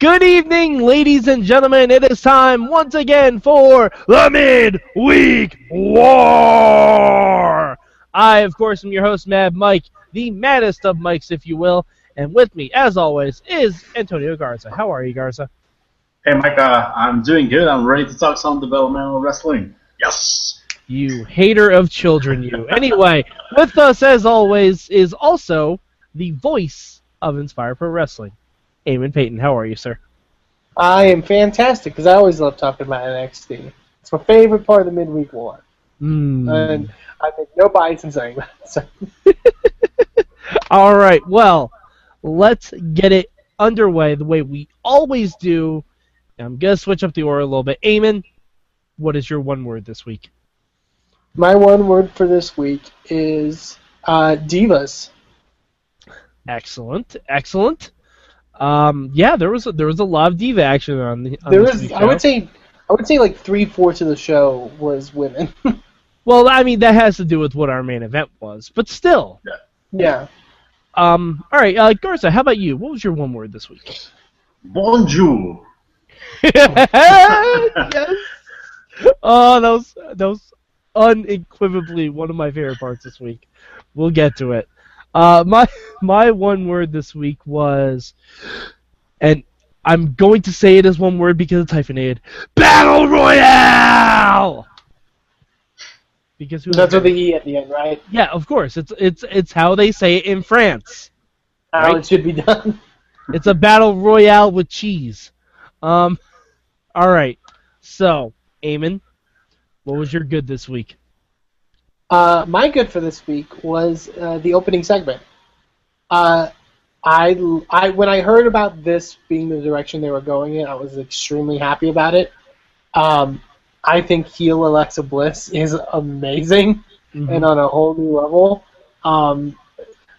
Good evening, ladies and gentlemen. It is time once again for the Midweek War. I, of course, am your host, Mad Mike, the maddest of mics, if you will. And with me, as always, is Antonio Garza. How are you, Garza? Hey, Micah, uh, I'm doing good. I'm ready to talk some developmental wrestling. Yes. You hater of children, you. Anyway, with us, as always, is also the voice of Inspire Pro Wrestling, Eamon Paton. How are you, sir? I am fantastic because I always love talking about NXT. It's my favorite part of the midweek war, Mm. and I think no bias in saying that. So, All right, well, let's get it underway the way we always do. I'm going to switch up the order a little bit. Eamon, what is your one word this week? my one word for this week is uh, divas. Excellent, excellent. Um, yeah, there was a, there was a lot of diva action on the. On There was, week's I would say, I would say like three fourths of the show was women. Well, I mean that has to do with what our main event was, but still. yeah. Um, all right, uh, Garza, how about you? What was your one word this week? Bonjour. yes. Oh, that was that was unequivocally one of my favorite parts this week. We'll get to it. Uh, my my one word this week was, and I'm going to say it as one word because it's hyphenated. Battle Royale. Because who? That's with the E at the end, right? yeah, of course. It's it's it's how they say it in France. How Right. it should be done. It's a battle royale with cheese. Um, all right. So, Eamon, what was your good this week? Uh, my good for this week was uh, the opening segment. Uh, I, I, when I heard about this being the direction they were going in, I was extremely happy about it. Um, I think heel Alexa Bliss is amazing and on a whole new level. Um,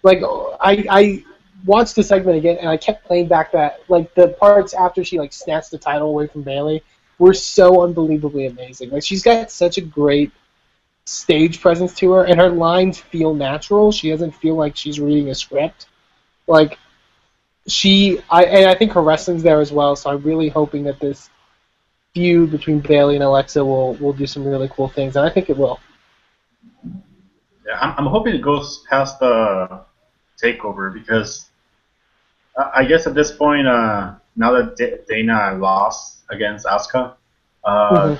like I, I watched the segment again and I kept playing back that like the parts after she like snatched the title away from Bayley were so unbelievably amazing. Like she's got such a great stage presence to her, and her lines feel natural. She doesn't feel like she's reading a script. Like she, I and I think her wrestling's there as well. So I'm really hoping that this feud between Bayley and Alexa will will do some really cool things, and I think it will. Yeah, I'm, I'm hoping it goes past the takeover because I guess at this point, uh, now that D- Dana lost against Asuka, uh, Mhm.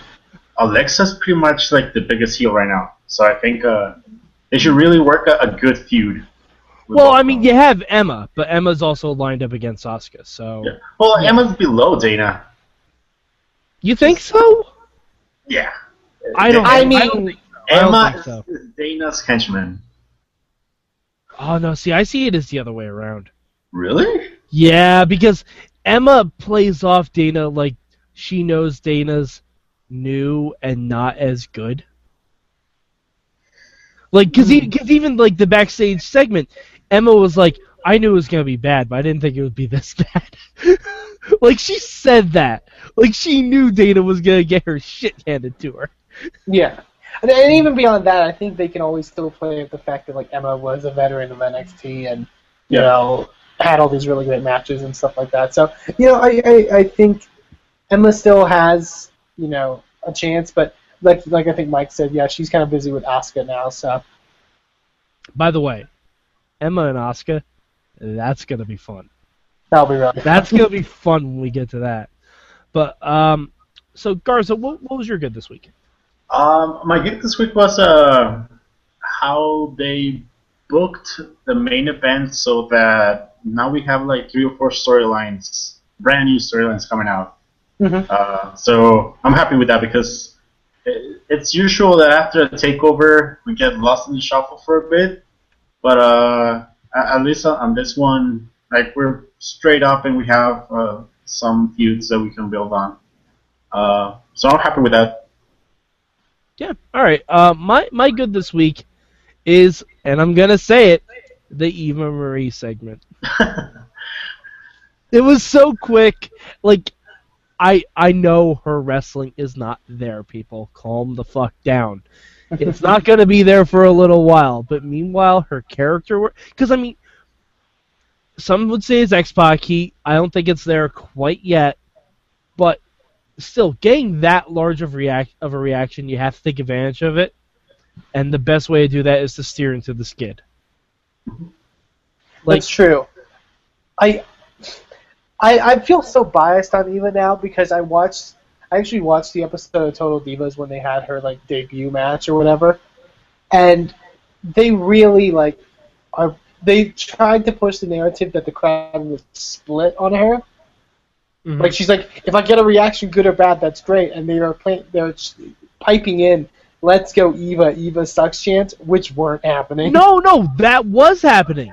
Alexa's pretty much like the biggest heel right now. So I think uh, they should really work a, a good feud. Well, I mean, them. you have Emma, but Emma's also lined up against Asuka. So, Yeah. Well, Emma's below Dana. you think so? Yeah. I don't. I I mean- don't so. Emma so. is Dana's henchman. Oh no, see, I see it as the other way around. Really? Yeah, because Emma plays off Dana like she knows Dana's new and not as good. Like, cause, e- hmm. cause even like the backstage segment, Emma was like, "I knew it was gonna be bad, but I didn't think it would be this bad." like she said that, like she knew Dana was gonna get her shit handed to her. Yeah. And, and even beyond that, I think they can always still play with the fact that like Emma was a veteran of NXT and you Yeah. know had all these really great matches and stuff like that. So you know, I, I, I think Emma still has you know a chance, but like like I think Mike said, yeah, she's kind of busy with Asuka now. So By the way, Emma and Asuka, that's gonna be fun. that'll be really That's gonna be fun when we get to that. But um, so Garza, what, what was your good this week? Um, my gift this week was uh, how they booked the main event so that now we have like three or four storylines, brand new storylines coming out. Mhm. Uh, so I'm happy with that because it, it's usual that after a takeover we get lost in the shuffle for a bit, but uh, at, least on, on this one, like we're straight up and we have uh, some feuds that we can build on. Uh, so I'm happy with that. Yeah. All right. Uh, my my good this week is, and I'm gonna say it, the Eva Marie segment. It was so quick. Like, I I know her wrestling is not there. People, calm the fuck down. It's not gonna be there for a little while. But meanwhile, her character work. Because I mean, some would say it's X Pac heat. I don't think it's there quite yet, but still, getting that large of react of a reaction, you have to take advantage of it, and the best way to do that is to steer into the skid. Like That's true. I, I I feel so biased on Eva now because I watched I actually watched the episode of Total Divas when they had her like debut match or whatever, and they really like are they tried to push the narrative that the crowd was split on her. Mhm. Like she's like, if I get a reaction, good or bad, that's great, and they are playing, they're piping in, "Let's go, Eva, Eva sucks" chants, which weren't happening. no, no, that was happening.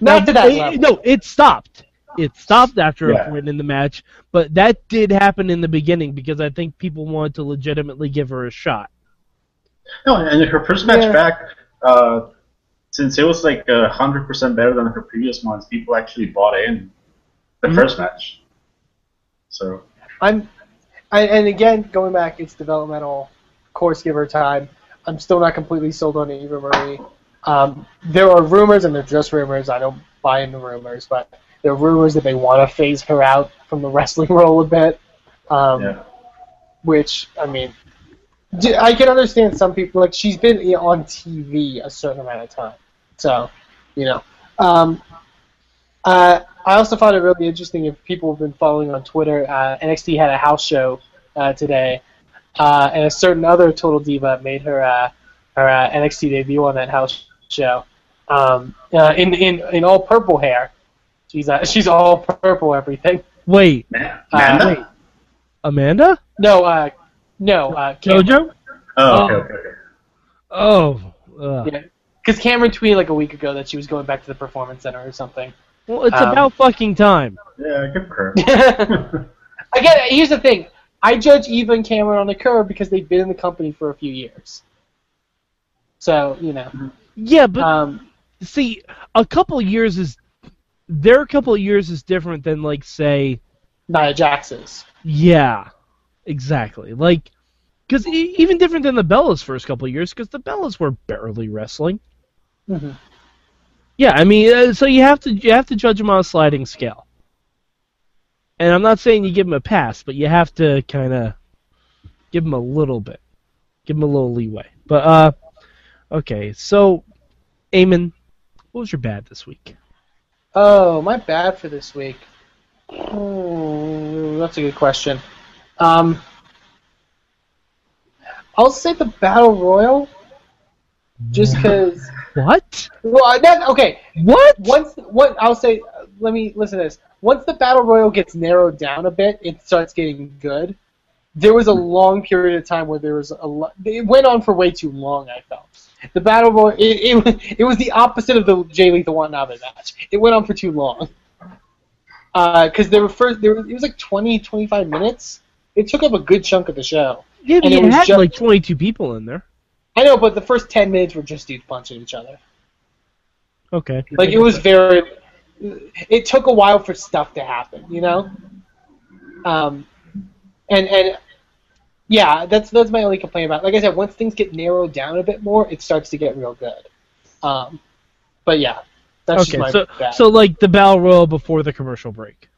not to that it- level. No, it stopped. It stopped after Yeah. a point in the match, but that did happen in the beginning because I think people wanted to legitimately give her a shot. No, and her first match Yeah. back, uh, since it was like a hundred percent better than her previous ones, people actually bought in the Mhm. first match. So I'm, I, and again, going back, it's developmental. Of course, give her time. I'm still not completely sold on Eva Marie. Um, there are rumors, and they're just rumors. I don't buy into rumors, but there are rumors that they want to phase her out from the wrestling role a bit. Um, yeah, Which, I mean, I can understand some people. Like she's been on TV a certain amount of time, so you know. Um, uh, I also found it really interesting if people have been following on Twitter. Uh, NXT had a house show uh, today, uh, and a certain other Total Diva made her uh, her uh, NXT debut on that house show. Um, uh, in in in all purple hair. She's uh, she's all purple everything. Wait, Man, Uh, Amanda? wait. Amanda? No, uh, no, uh, Cameron. JoJo? Oh, okay, okay, okay. Oh, ugh. Yeah, because Cameron tweeted like a week ago that she was going back to the performance center or something. well, it's Um, about fucking time. Yeah, good for her. Again, here's the thing: I judge Eva and Cameron on the curve because they've been in the company for a few years. So you know, Yeah, but um, see, a couple years is their couple of years is different than like say, Nia Jax's. yeah, exactly. Like, because e- even different than the Bellas' first couple of years, because the Bellas were barely wrestling. Mhm. Yeah, I mean, uh, so you have to you have to judge them on a sliding scale. And I'm not saying you give them a pass, but you have to kind of give them a little bit, give them a little leeway. But uh, okay, so, Eamon, what was your bad this week? Oh, my bad for this week. Hmm, that's a good question. Um, I'll say the battle royal, just because. What? Well, that, okay. What? Once, what I'll say. Let me listen to this. Once the battle royal gets narrowed down a bit, it starts getting good. There was a long period of time where there was a lot. It went on for way too long. I felt the battle royal. It, it, it was the opposite of the Jay Lethal Watanabe match. It went on for too long. Because there were first, there was, it was like 20, 25 minutes. It took up a good chunk of the show. Yeah, but and it was had just- like 22 people in there. I know, but the first ten minutes were just dudes punching each other. Okay. Like it was very. It took a while for stuff to happen, you know. Um, and and yeah, that's that's my only complaint about. it. Like I said, once things get narrowed down a bit more, it starts to get real good. Um, but yeah, that's just Okay, my so bad. so like the battle royal before the commercial break.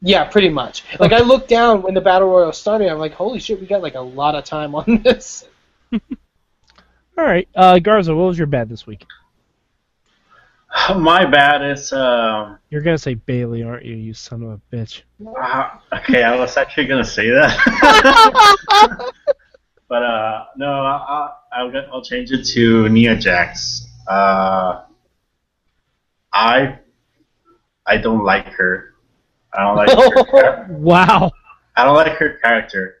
yeah, pretty much. Like I looked down when the battle royal started, I'm like, holy shit, we got like a lot of time on this. All right, uh, Garza, what was your bad this week? My bad. It's um. You're gonna say Bayley, aren't you? You son of a bitch. Uh, okay, I was actually gonna say that, but uh, no, I, I, I'll I'll change it to Nia Jax. Uh, I I don't like her. I don't like her. Wow. I don't like her character,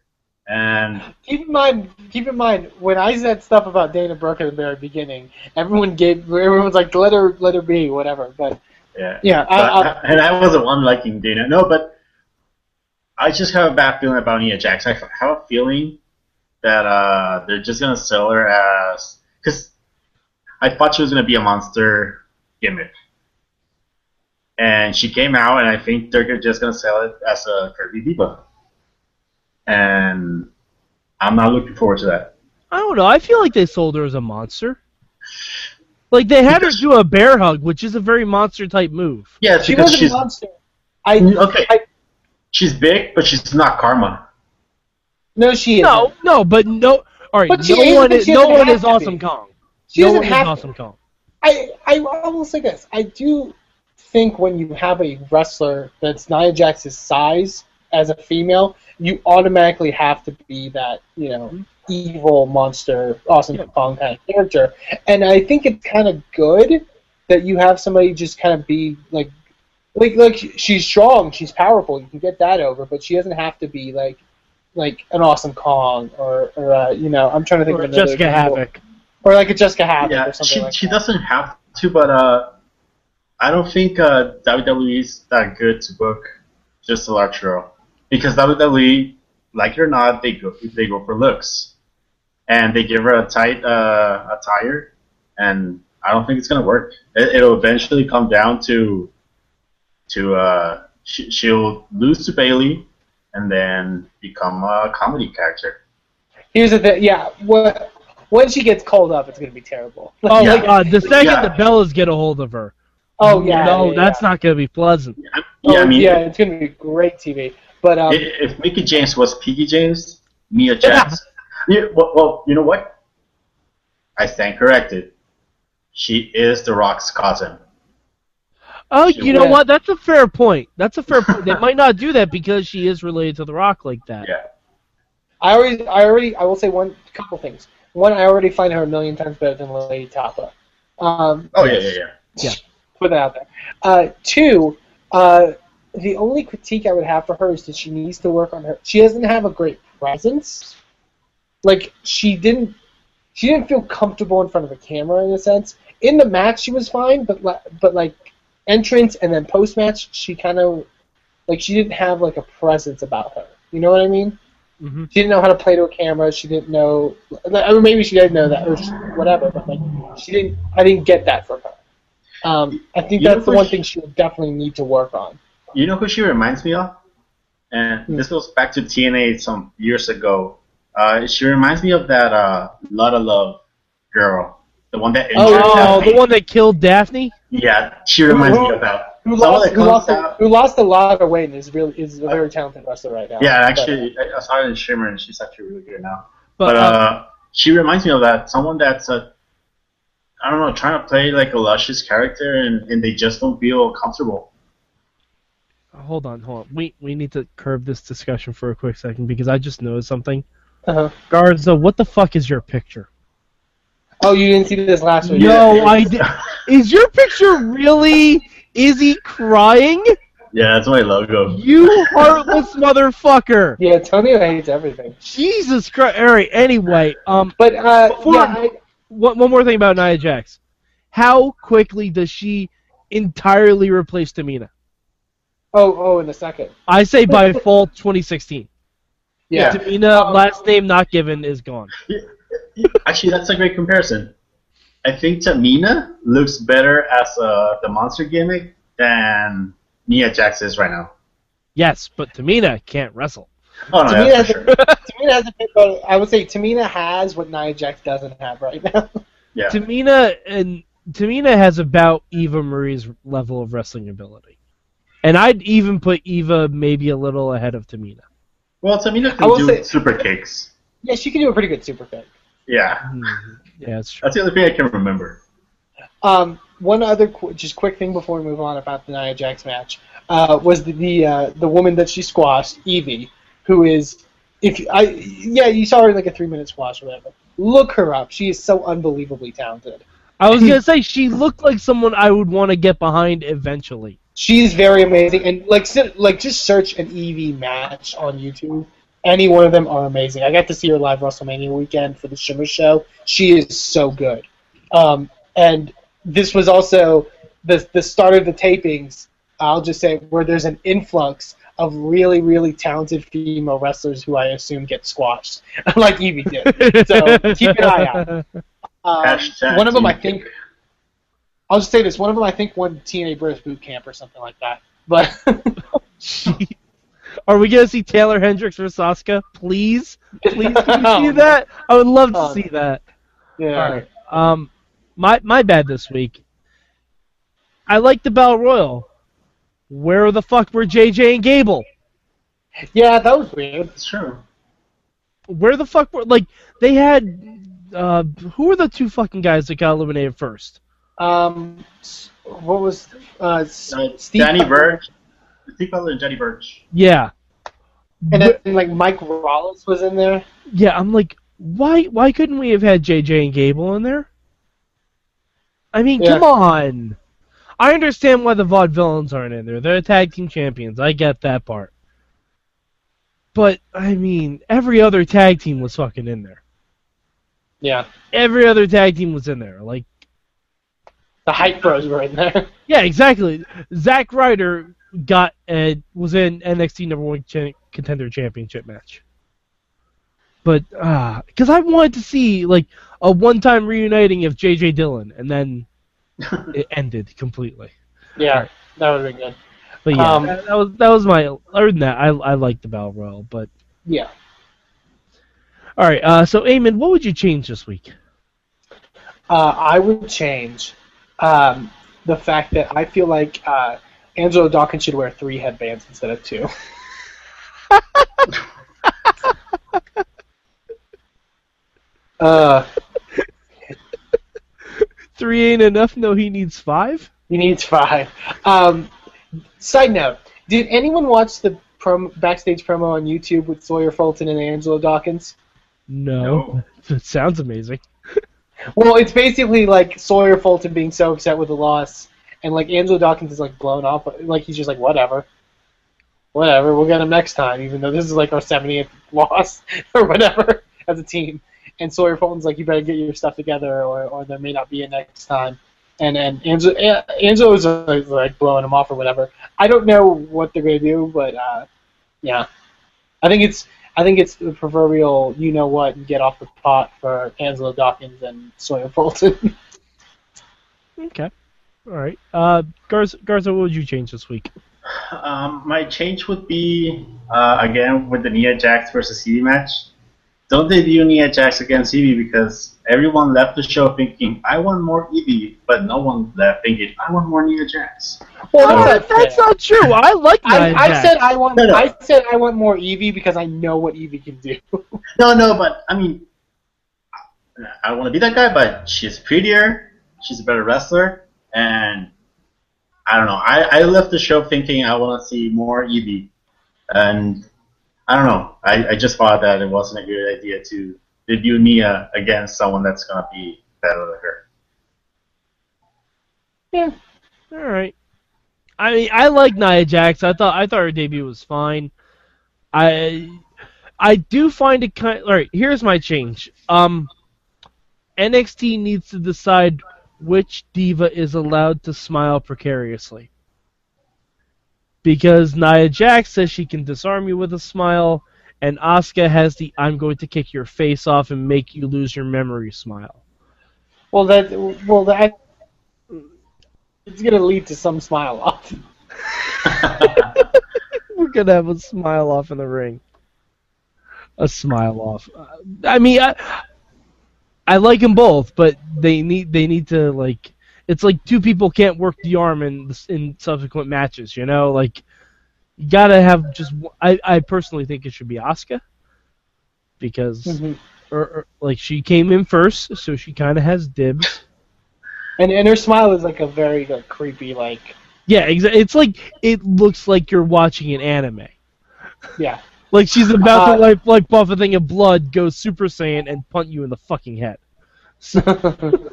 and Keep in mind, keep in mind, when I said stuff about Dana Brooke at the very beginning, everyone gave, everyone was like, "Let her, let her be, whatever." But yeah, yeah, I, But- I, and I wasn't one liking Dana. No, but I just have a bad feeling about Nia Jax. I have a feeling that uh, they're just gonna sell her as because I thought she was gonna be a monster gimmick, and she came out, and I think they're just gonna sell it as a curvy diva, and I'm not looking forward to that. I don't know. I feel like they sold her as a monster. Like they had her do a bear hug, which is a very monster type move. Yeah, She because was a she's monster. I mm, okay. I- she's big, but she's not Karma. no, she is. No, no, but no. All right, But she no is, one is no one is awesome. Kong. she no doesn't one is have to. awesome Kong. I, I, I will say this. I do think when you have a wrestler that's Nia Jax's size as a female, you automatically have to be that, you know, evil monster, awesome Yeah. Kong kind of character. And I think it's kind of good that you have somebody just kind of be like, like, like she's strong, she's powerful. You can get that over, but she doesn't have to be like, like an awesome Kong or, or uh, you know, I'm trying to think Or of another Jessica example. Havok. or like a Jessicka Havok Yeah, or something she like she that. doesn't have to, but uh, I don't think uh, WWE's that good to book just a large girl because WWE, like it or not, they go they go for looks, and they give her a tight uh, attire, and I don't think it's gonna work. It, it'll eventually come down to to uh, she, she'll lose to Bayley, and then become a comedy character. Here's the thing. Yeah, what when she gets called up, it's gonna be terrible. Oh Yeah. my god! The second Yeah. the Bellas get a hold of her, Oh yeah. no, yeah, that's yeah. not going to be pleasant. I, Oh, yeah, I mean, yeah, it's gonna be great TV. But um, I- if Mickie James was Piggy James, Mia Jax. yeah, well, well, you know what? I stand corrected. She is The Rock's cousin. Oh, She you know would. what? That's a fair point. That's a fair point. They might not do that because she is related to The Rock like that. Yeah. I already, I already, I will say one couple things. One, I already find her a million times better than Lei'D Tapa. Um, Oh yeah, yeah, yeah. put that out there. Uh, two, uh, the only critique I would have for her is that she needs to work on her. She doesn't have a great presence. Like she didn't, she didn't feel comfortable in front of a camera in a sense. In the match, she was fine, but but like entrance and then post match, she kind of like she didn't have like a presence about her. You know what I mean? hmm She didn't know how to play to a camera. She didn't know. I mean, maybe she didn't know that or she- whatever, but like she didn't. I didn't get that from her. Um, I think You that's the one she- thing she would definitely need to work on. You know who she reminds me of? And Hmm. this goes back to TNA some years ago. Uh, she reminds me of that uh, Lot of Love girl, the one that injured Oh, Oh, Daffney. the one that killed Daffney. Yeah, she reminds Who- me of that. Who lost? that Who lost, a, who lost a lot of weight and is really is a very talented wrestler right now. Yeah, But, actually, I I saw her in Shimmer, and she's actually really good now. But, But uh, uh, she reminds me of that someone that's uh, I don't know, trying to play like a luscious character, and, and they just don't feel comfortable. Hold on, hold on. We we need to curb this discussion for a quick second because I just noticed something. uh-huh. Garza, what the fuck is your picture? Oh, you didn't see this last week? No, Yeah, I did. Is your picture really? Is he crying? Yeah, that's my logo. You heartless motherfucker! Yeah, Tony hates everything. Jesus Christ! All right. Anyway, um, But uh, Before- yeah, I, one, one more thing about Nia Jax. How quickly does she entirely replace Tamina? Oh, oh, in a second. I say by fall 2016. Yeah. Tamina, Um, last name not given, is gone. Actually, that's a great comparison. I think Tamina looks better as uh, the monster gimmick than Nia Jax is right now. Yes, but Tamina can't wrestle. Oh no, Tamina has, for a. Tamina has a bit, but I would say Tamina has what Nia Jax doesn't have right now. Yeah. Tamina and Tamina has about Eva Marie's level of wrestling ability, and I'd even put Eva maybe a little ahead of Tamina. Well, Tamina I can will do say- super kicks. yeah, she can do a pretty good super kick. Yeah, Hmm. Yeah, that's true. that's the only thing I can remember. Um, one other qu- just quick thing before we move on about the Nia Jax match uh, was the the, uh, the woman that she squashed, Evie, who is if you- I yeah you saw her in like a three minute squash or whatever. Look her up. She is so unbelievably talented. I was gonna say she looked like someone I would want to get behind eventually. She's very amazing, and like si- like just search an Evie match on YouTube. Any one of them are amazing. I got to see her live WrestleMania weekend for the Shimmer show. She is so good. Um, and this was also the the start of the tapings. I'll just say where there's an influx of really really talented female wrestlers who I assume get squashed, like Evie did. So keep an eye out. Um, one of them, I Team think. I'll just say this: one of them, I think, won TNA British Boot Camp or something like that. But Are we gonna see Taylor Hendricks versus Asuka? Please, please, can we see that? I would love to Um, see that. yeah, All right. Um, my my bad this week. I like the Battle Royal. Where the fuck were JJ and Gable? Yeah, that was weird. It's true. Where the fuck were like they had uh who were the two fucking guys that got eliminated first? Um, what was uh, S- Uh, Steve Danny Butler- Burch. Steve Butler and Jenny Burch. Yeah. and Wh- then like Mike Rollins was in there. yeah, I'm like, why why couldn't we have had JJ and Gable in there? I mean, Yeah. come on. I understand why the vaudevillains aren't in there. They're tag team champions. I get that part. But I mean, every other tag team was fucking in there. Yeah, Every other tag team was in there. Like, the Hype Bros were in there. yeah, exactly. Zack Ryder got uh, was in NXT number one ch- contender championship match. But because I wanted to see like a one-time reuniting of JJ Dillon, and then it ended completely. Yeah, that would have been good. But yeah, Um, that, that was that was my. Other than that, I I like the battle royal. But Yeah. all right, uh, so Eamon, what would you change this week? Uh, I would change um, the fact that I feel like uh, Angelo Dawkins should wear three headbands instead of two. uh, Three ain't enough. No, he needs five. he needs five. Um, side note: Did anyone watch the prom- backstage promo on YouTube with Sawyer Fulton and Angelo Dawkins? No, it sounds amazing. Well, it's basically like Sawyer Fulton being so upset with the loss, and like Angelo Dawkins is like blown off. Like he's just like whatever, whatever. We'll get him next time, even though this is like our 70th loss or whatever as a team. And Sawyer Fulton's like, you better get your stuff together, or, or there may not be a next time. And and Angelo, Angelo is uh, like blowing him off or whatever. I don't know what they're gonna do, but uh, yeah, I think it's I think it's the proverbial you know what and get off the pot for Angelo Dawkins and Sawyer Fulton. Okay, all right. Uh, Garza, Garza, what would you change this week? Um, my change would be uh, again with the Nia Jax versus Evie match. Don't debut Nia Jax against Evie because everyone left the show thinking I want more Evie, but no one left thinking I want more Nia Jax. well, Uh, that's, not that's fair. not true. I like I, Nia I Jax. said I want No, no. I said I want more Evie because I know what Evie can do. No, no, but I mean, I want to be that guy, but she's prettier, she's a better wrestler, and I don't know. I, I left the show thinking I want to see more Evie, and I don't know. I, I just thought that it wasn't a good idea to debut Nia against someone that's gonna be better than her. yeah. All right. I mean, I like Nia Jax. I thought I thought her debut was fine. I I do find it kind. All right, here's my change. Um, NXT needs to decide which diva is allowed to smile precariously. Because Nia Jax says she can disarm you with a smile, and Asuka has the "I'm going to kick your face off and make you lose your memory" smile. Well, that well that it's gonna lead to some smile off. We're gonna have a smile off in the ring. A smile off. Uh, I mean, I, I like them both, but they need they need to like. It's like two people can't work the arm in in subsequent matches. You know, like you gotta have just. I I personally think it should be Asuka because or, or like she came in first, so she kind of has dibs. And and her smile is like a very like creepy like Yeah, exa- it's like it looks like you're watching an anime. yeah. Like she's about Uh, to like like buff a thing of blood, go Super Saiyan, and punt you in the fucking head. So.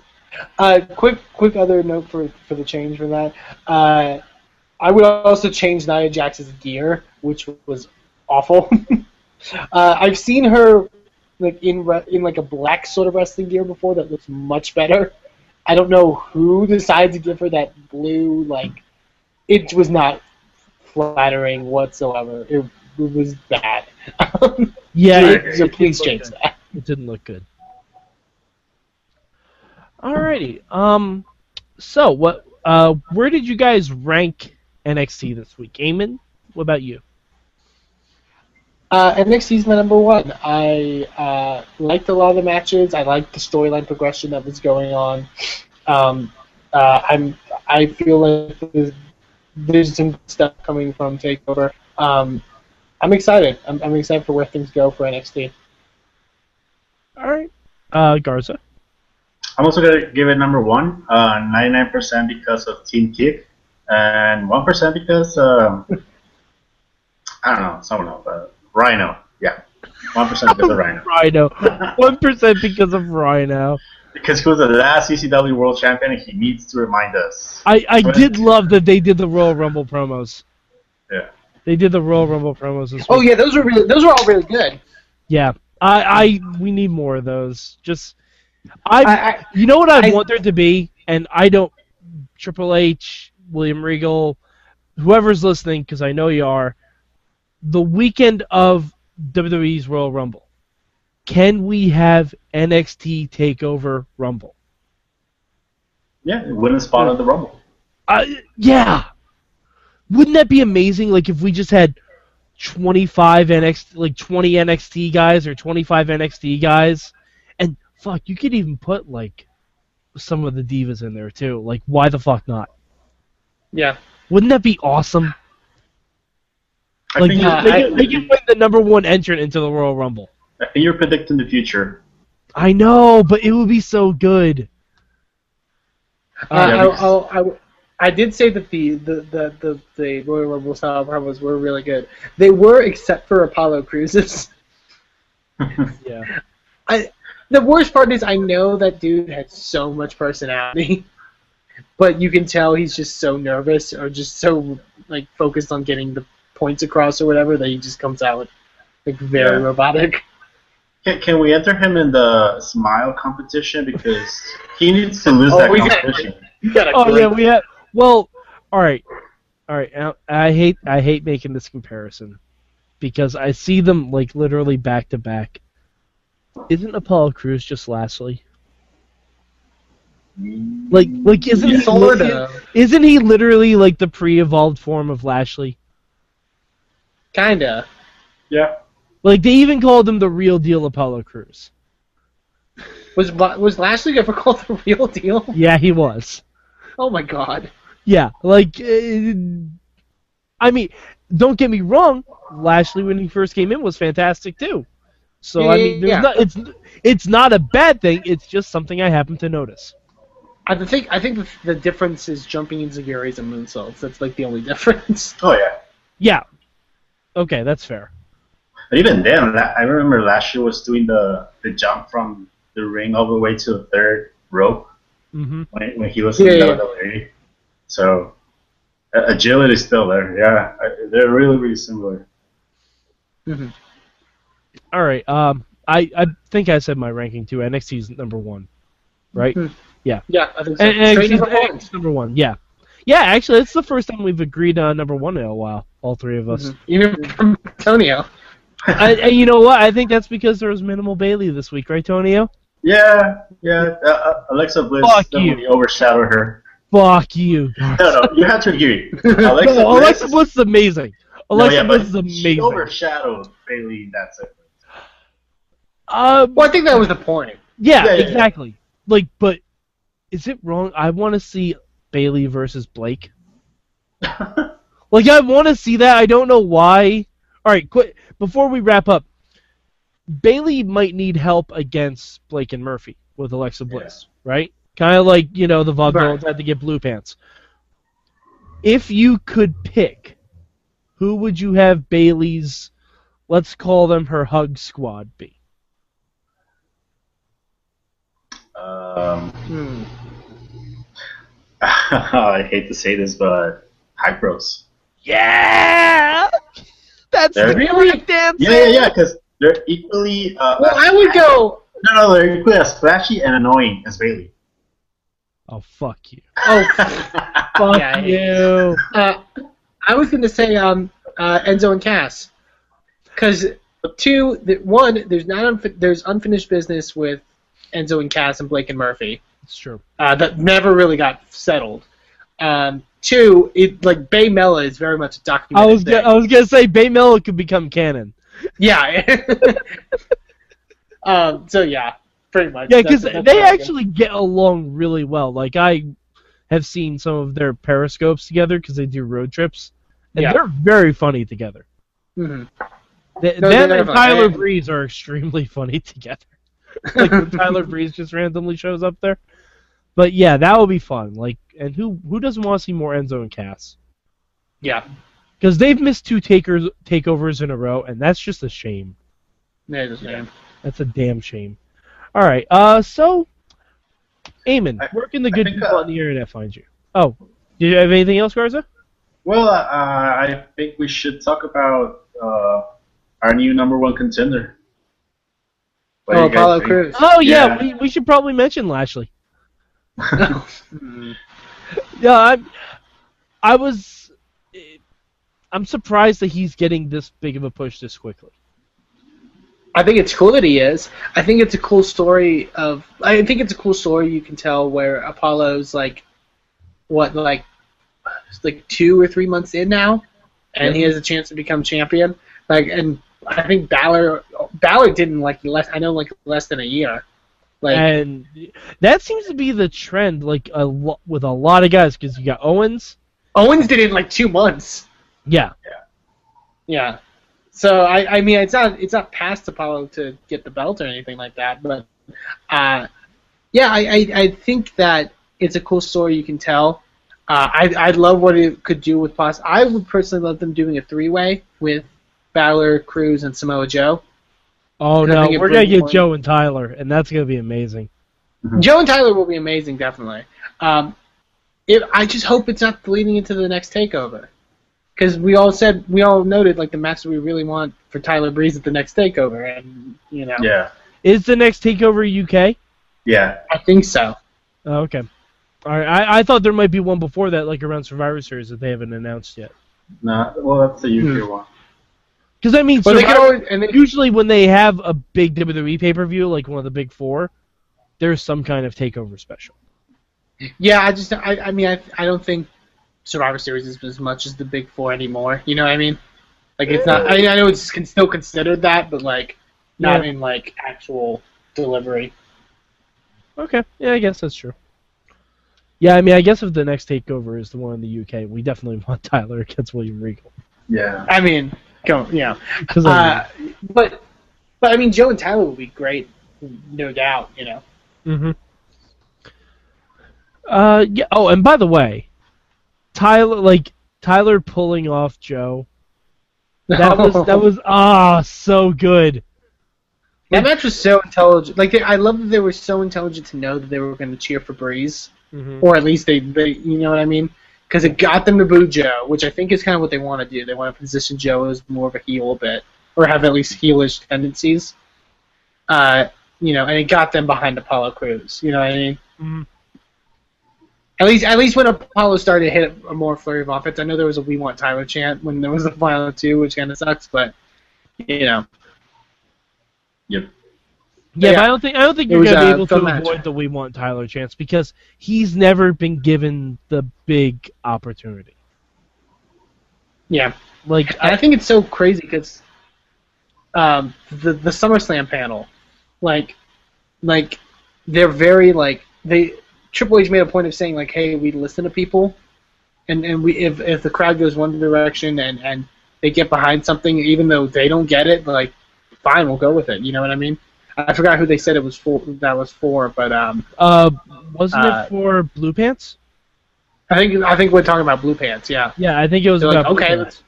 uh, quick quick other note for for the change from that. Uh, I would also change Nia Jax's gear, which was awful. uh, I've seen her like in re- in like a black sort of wrestling gear before that looks much better. I don't know who decided to give her that blue like it was not flattering whatsoever. It, it was bad. Yeah, so, please change good. that. It didn't look good. Alrighty. Um. So what? Uh, where did you guys rank NXT this week? Eamon, what about you? Uh, NXT's my number one. I uh, liked a lot of the matches. I liked the storyline progression that was going on. Um, uh, I'm I feel like there's, there's some stuff coming from Takeover. Um, I'm excited. I'm, I'm excited for where things go for NXT. All right, uh, Garza. I'm also gonna give it number one, uh, 99% because of Team Kick, and 1% because um, I don't know, someone else, uh, Rhino. Yeah, 1% because of Rhino. Rhino. One percent because of Rhino. Because he was the last ECW World Champion, and he needs to remind us. I, I did love that they did the Royal Rumble promos. Yeah. They did the Royal Rumble promos this Oh yeah, those were really those were all really good. Yeah. I, I we need more of those. Just I, I, I you know what I, I- want there to be, and I don't Triple H, William Regal, whoever's listening, because I know you are, the weekend of WWE's Royal Rumble. Can we have NXT Takeover Rumble? Yeah, win a spot at the Rumble. Uh, yeah. Wouldn't that be amazing? Like if we just had 25 NXT, like 20 NXT guys or 25 NXT guys, and fuck, you could even put like some of the divas in there too. Like, why the fuck not? Yeah. Wouldn't that be awesome? I Like, think, you, uh, they, I- could- they could win the number one entrant into the Royal Rumble. I think you're predicting the future. I know, but it would be so good. Uh, Yeah, I, I, I, I did say that the the, the, the, the Royal Rumble style promos were really good. They were, except for Apollo Crews's. Yeah. I, the worst part is I know that dude had so much personality, but you can tell he's just so nervous or just so like focused on getting the points across or whatever that he just comes out like very Yeah. robotic. Can, can we enter him in the smile competition because he needs to lose Oh, that we got- competition? You got a Oh yeah, we have. Well, all right, all right. now, I hate I hate making this comparison because I see them like literally back to back. Isn't Apollo Crews just Lashley? Like like isn't he Sort li- of. isn't he literally like the pre-evolved form of Lashley? Kinda. Yeah. Like they even called him the real deal Apollo Crews. Was was Lashley ever called the real deal? Yeah, he was. Oh my god. Yeah, like uh, I mean, don't get me wrong. Lashley when he first came in was fantastic too. So I mean, there's Yeah. not, it's it's not a bad thing. It's just something I happen to notice. I think I think the, the difference is jumping insecurities and moonsaults. That's like the only difference. Oh yeah. Yeah. Okay, that's fair. But even then, I remember last year was doing the the jump from the ring all the way to the third rope hmm when, when he was Yeah, in yeah. WWE. So uh, agility is still there. Yeah, I, they're really really similar. All right. Um, I I think I said my ranking too. NXT is number one, right? Mhm. Yeah, Yeah, I think so. And, Straight NXT's, number one. Number one. Yeah. Yeah, actually, it's the first time we've agreed on number one in a while. All three of us. Mhm. Even from Antonio. and, and you know what? I think that's because there was minimal Bayley this week, right, Tonio? Yeah, yeah. Uh, uh, Alexa Bliss Fuck definitely you. overshadowed her. Fuck you. No, no, you have to agree. Alexa no, Bliss, Alexa Bliss is amazing. no, Alexa yeah, Bliss but is She amazing. overshadowed Bayley in that segment. Um, Well, I think that was the point. yeah, Yeah, yeah, yeah. exactly. Like, but is it wrong? I want to see Bayley versus Blake. Like, I want to see that. I don't know why. All right, quit. Before we wrap up, Bayley might need help against Blake and Murphy with Alexa Bliss, right? Kind of like you know the Vaudevillains Right. had to get blue pants. If you could pick, who would you have Bayley's? Let's call them her hug squad be. um, Hmm. I hate to say this, but High Pros. Yeah, that's There- really damn. Yeah, yeah, yeah, because they're equally. Uh, Well, I would go. No, no, they're equally as flashy and annoying as Bayley. Oh fuck you! Oh, Fuck Yeah, you! uh, I was going to say um, uh, Enzo and Cass, because two, the, one, there's not unfi- there's unfinished business with Enzo and Cass and Blake and Murphy It's true. uh, that never really got settled. Um, two, it like Bay Mella is very much a I documented was thing. go- I was gonna say Bay Mello could become canon. Yeah. um, so yeah, pretty much. Yeah, because That's- that's they what I actually get along really well. Like I have seen some of their periscopes together because they do road trips, and Yeah. they're very funny together. get. Mhm. Th No, them and. Tyler And- Breeze are extremely funny together. like when Tyler Breeze just randomly shows up there. But yeah, that would be fun. Like, and who who doesn't want to see more Enzo and Cass? Yeah, Because they've missed two takers takeovers in a row, and that's just a shame. there's his name. That's a damn shame. All right, uh, so, Eamon, I- where can the good think, people uh, on the internet find you? Oh, do you have anything else, Garza? well, uh, I think we should talk about uh, our new number one contender. What Oh, Apollo think? Cruz. Oh yeah, Yeah. We, we should probably mention Lashley. Yeah, I'm. I was. I'm surprised that he's getting this big of a push this quickly. I think it's cool that he is. I think it's a cool story of. I think it's a cool story you can tell where Apollo's like, what like, it's like two or three months in now, and he has a chance to become champion. Like, and I think Balor, Balor didn't like less. I know like less than a year. Like, and that seems to be the trend, like a lo- with a lot of guys, because you got Owens. Owens did it in like two months. Yeah, Yeah. yeah. So I, I mean, it's not it's not past Apollo to get the belt or anything like that, but uh, yeah, I, I, I think that it's a cool story you can tell. Uh, I I love what it could do with Pos. I would personally love them doing a three way with Balor, Crews, and Samoa Joe. Oh no, we're gonna get more- Joe and Tyler, and that's gonna be amazing. Joe and Tyler will be amazing, definitely. Um, it, I just hope it's not leading into the next takeover, because we all said we all noted like the match that we really want for Tyler Breeze at the next takeover, and you know, Yeah, Is the next takeover UK? yeah. I think so. Oh, okay. All right. I, I thought there might be one before that, like around Survivor Series, that they haven't announced yet. Nah, well, that's the UK Hmm. one. Because I mean, But they Survivor- always, and they, usually when they have a big WWE pay per view, like one of the big four, there's some kind of takeover special. yeah, I just, I, I mean, I, I don't think Survivor Series is as much as the Big Four anymore. You know what I mean? Like it's not. I, I know it's con- still considered that, but like not Yeah. in like actual delivery. Okay. Yeah, I guess that's true. Yeah, I mean, I guess if the next takeover is the one in the UK, we definitely want Tyler against William Regal. Yeah. I mean, know. Because Uh, but but I mean, Joe and Tyler would be great, no doubt. You know. hmm Uh, yeah. Oh, and by the way, Tyler, like Tyler pulling off Joe, that was that was ah so good. that match was so intelligent. Like they, I love that they were so intelligent to know that they were going to cheer for Breeze, hmm or at least they, they you know what I mean? Because it got them to boo Joe, which I think is kind of what they want to do. They want to position Joe as more of a heel a bit, or have at least heelish tendencies. Uh, you know, and it got them behind Apollo Crews. You know what I mean? hmm At least, at least when Apollo started to hit a more flurry of offense, I know there was a "We Want Tyler" chant when there was the final two, which kind of sucks, but you know, Yep. Yeah, Yeah. but I don't think I don't think you're gonna be uh, able to match. avoid the "We Want Tyler" chance because he's never been given the big opportunity. yeah. Like And I think it's so crazy because um, the the SummerSlam panel, like, like they're very like they Triple H made a point of saying like, hey, we listen to people, and and we if if the crowd goes one direction and and they get behind something, even though they don't get it, like, fine, we'll go with it. You know what I mean? I forgot who they said it was for. That was for, but um, uh, wasn't Uh, it for Blue Pants? I think I think we're talking about Blue Pants. Yeah. Yeah, I think it was They're about like, Blue okay, Pants.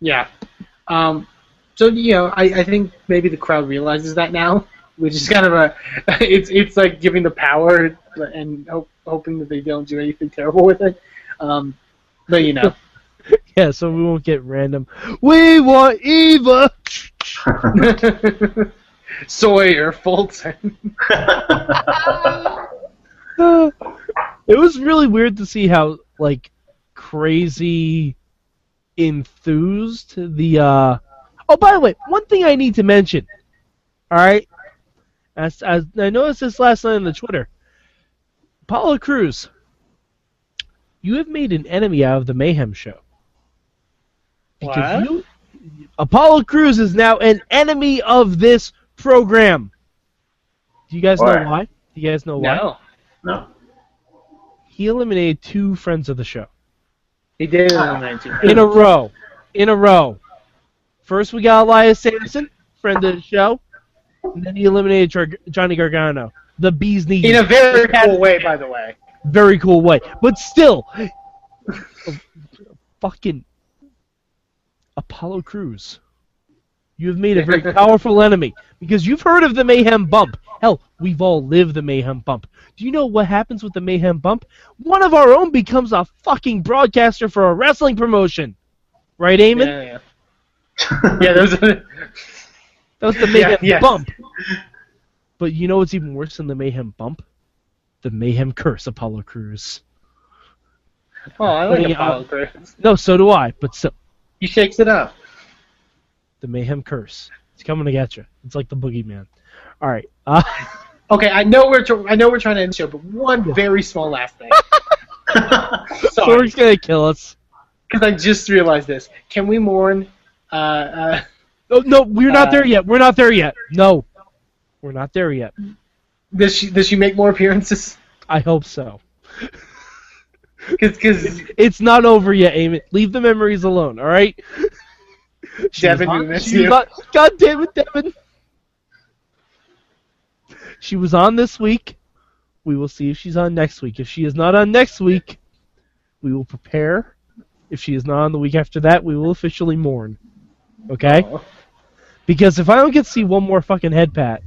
Yeah. Um, so you know, I, I think maybe the crowd realizes that now, which is kind of a, it's it's like giving the power and hope, hoping that they don't do anything terrible with it. Um, but you know, Yeah, so we won't get random. We want Eva. Sawyer Fulton. it was really weird to see how like crazy enthused the uh oh by the way one thing i need to mention all right as, as i noticed this last night on the twitter paula cruz you have made an enemy out of the mayhem show because What? you apollo crews is now an enemy of this program Do you guys Why? know why? Do you guys know why? No, No. He eliminated two friends of the show he did it in 19. in a row. In a row. First, we got Elias Samson, friend of the show, and then he eliminated Jar- Johnny Gargano, the bee's knees. In a very cool way, by the way. very cool way. But still, fucking Apollo Crews. You have made a very powerful enemy because you've heard of the Mayhem Bump. Hell, we've all lived the Mayhem Bump. Do you know what happens with the Mayhem Bump? One of our own becomes a fucking broadcaster for a wrestling promotion. Right, Eamon? Yeah, yeah. yeah, there's a, That was the Mayhem Yeah, yes. Bump. But you know what's even worse than the Mayhem Bump? The Mayhem Curse, Apollo Crews. Oh, I like uh, Apollo Crews. No, so do I, but still. He shakes it up. The Mayhem Curse. It's coming to get you. It's like the boogeyman. All right. Uh, Okay, I know we're tr- I know we're trying to end the show, but one very small last thing. Sorry, Sorg's gonna kill us. because I just realized this. Can we mourn? Uh, uh, Oh, no, we're not Uh, there yet. We're not there yet. No, we're not there yet. does she does she make more appearances? I hope so. Because It's not over yet, Amy. Leave the memories alone. All right. She was Devin, we on- miss you. on- God damn it, Devin. She was on this week. We will see if she's on next week. If she is not on next week, we will prepare. If she is not on the week after that, we will officially mourn. Okay? Because if I don't get to see one more fucking head pat,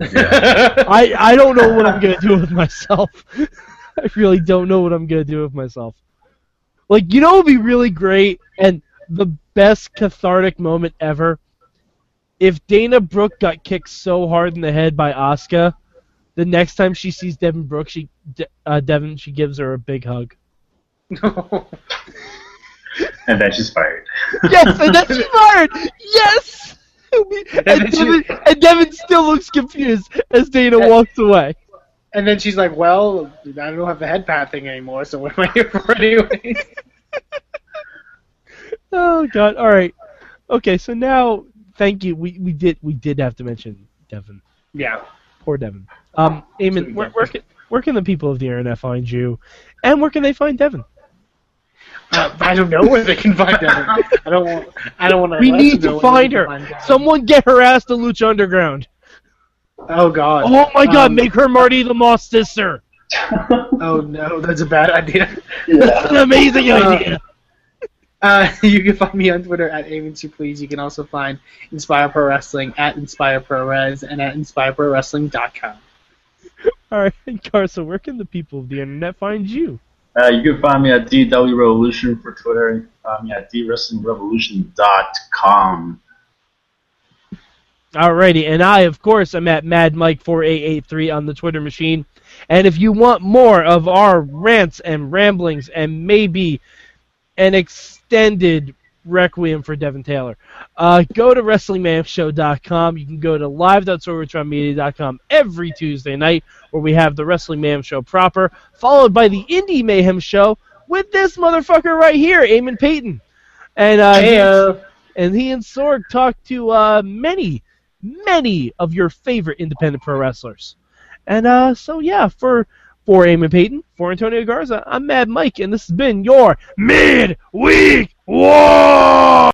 I I don't know what I'm gonna do with myself. I really don't know what I'm gonna do with myself. Like you know, it'd be really great and the best cathartic moment ever. If Dana Brooke got kicked so hard in the head by Asuka, the next time she sees Devin Brooke, she uh, Devin she gives her a big hug. and then she's fired. Yes, and then she's fired. Yes. And, she- Devin, and Devin still looks confused as Dana walks away. and then she's like, "Well, I don't have the head pat thing anymore, so what am I here for anyway?" Oh god. All right. Okay. So now, thank you. We we did we did have to mention Devin. yeah. Poor Devin. Um, Eamon, where, where can where can the people of the internet find you, and where can they find Devin? Uh, I don't know where they can find Devin. I don't want. I don't want to. We need to find her. Someone get her ass to Lucha Underground. Oh God. Oh my god, Um, make her Marty the Moth sister. Oh no, that's a bad idea. That's an amazing Uh, idea. Uh, you can find me on Twitter at Aiming to Please. You can also find Inspire Pro Wrestling at Inspire Pro Res and at InspireProWrestling.com. All right, Carson, where can the people of the internet find you? Uh, you can find me at DW Revolution for Twitter. You can find me at DWrestlingRevolution.com. Alrighty, and I, of course, am at MadMike4883 on the Twitter machine. And if you want more of our rants and ramblings and maybe an extended requiem for Devin Taylor, uh, go to WrestlingMayhemShow.com. You can go to live.sorgatronmedia.com every Tuesday night where we have the Wrestling Mayhem Show proper, followed by the Indie Mayhem Show with this motherfucker right here, Eamon Paton. And uh, Heyo. and he and Sorg talk to uh, many, many of your favorite independent pro wrestlers. And uh, so yeah, for for Eamon Paton, for Antonio Garza, I'm Mad Mike, and this has been your midweek war.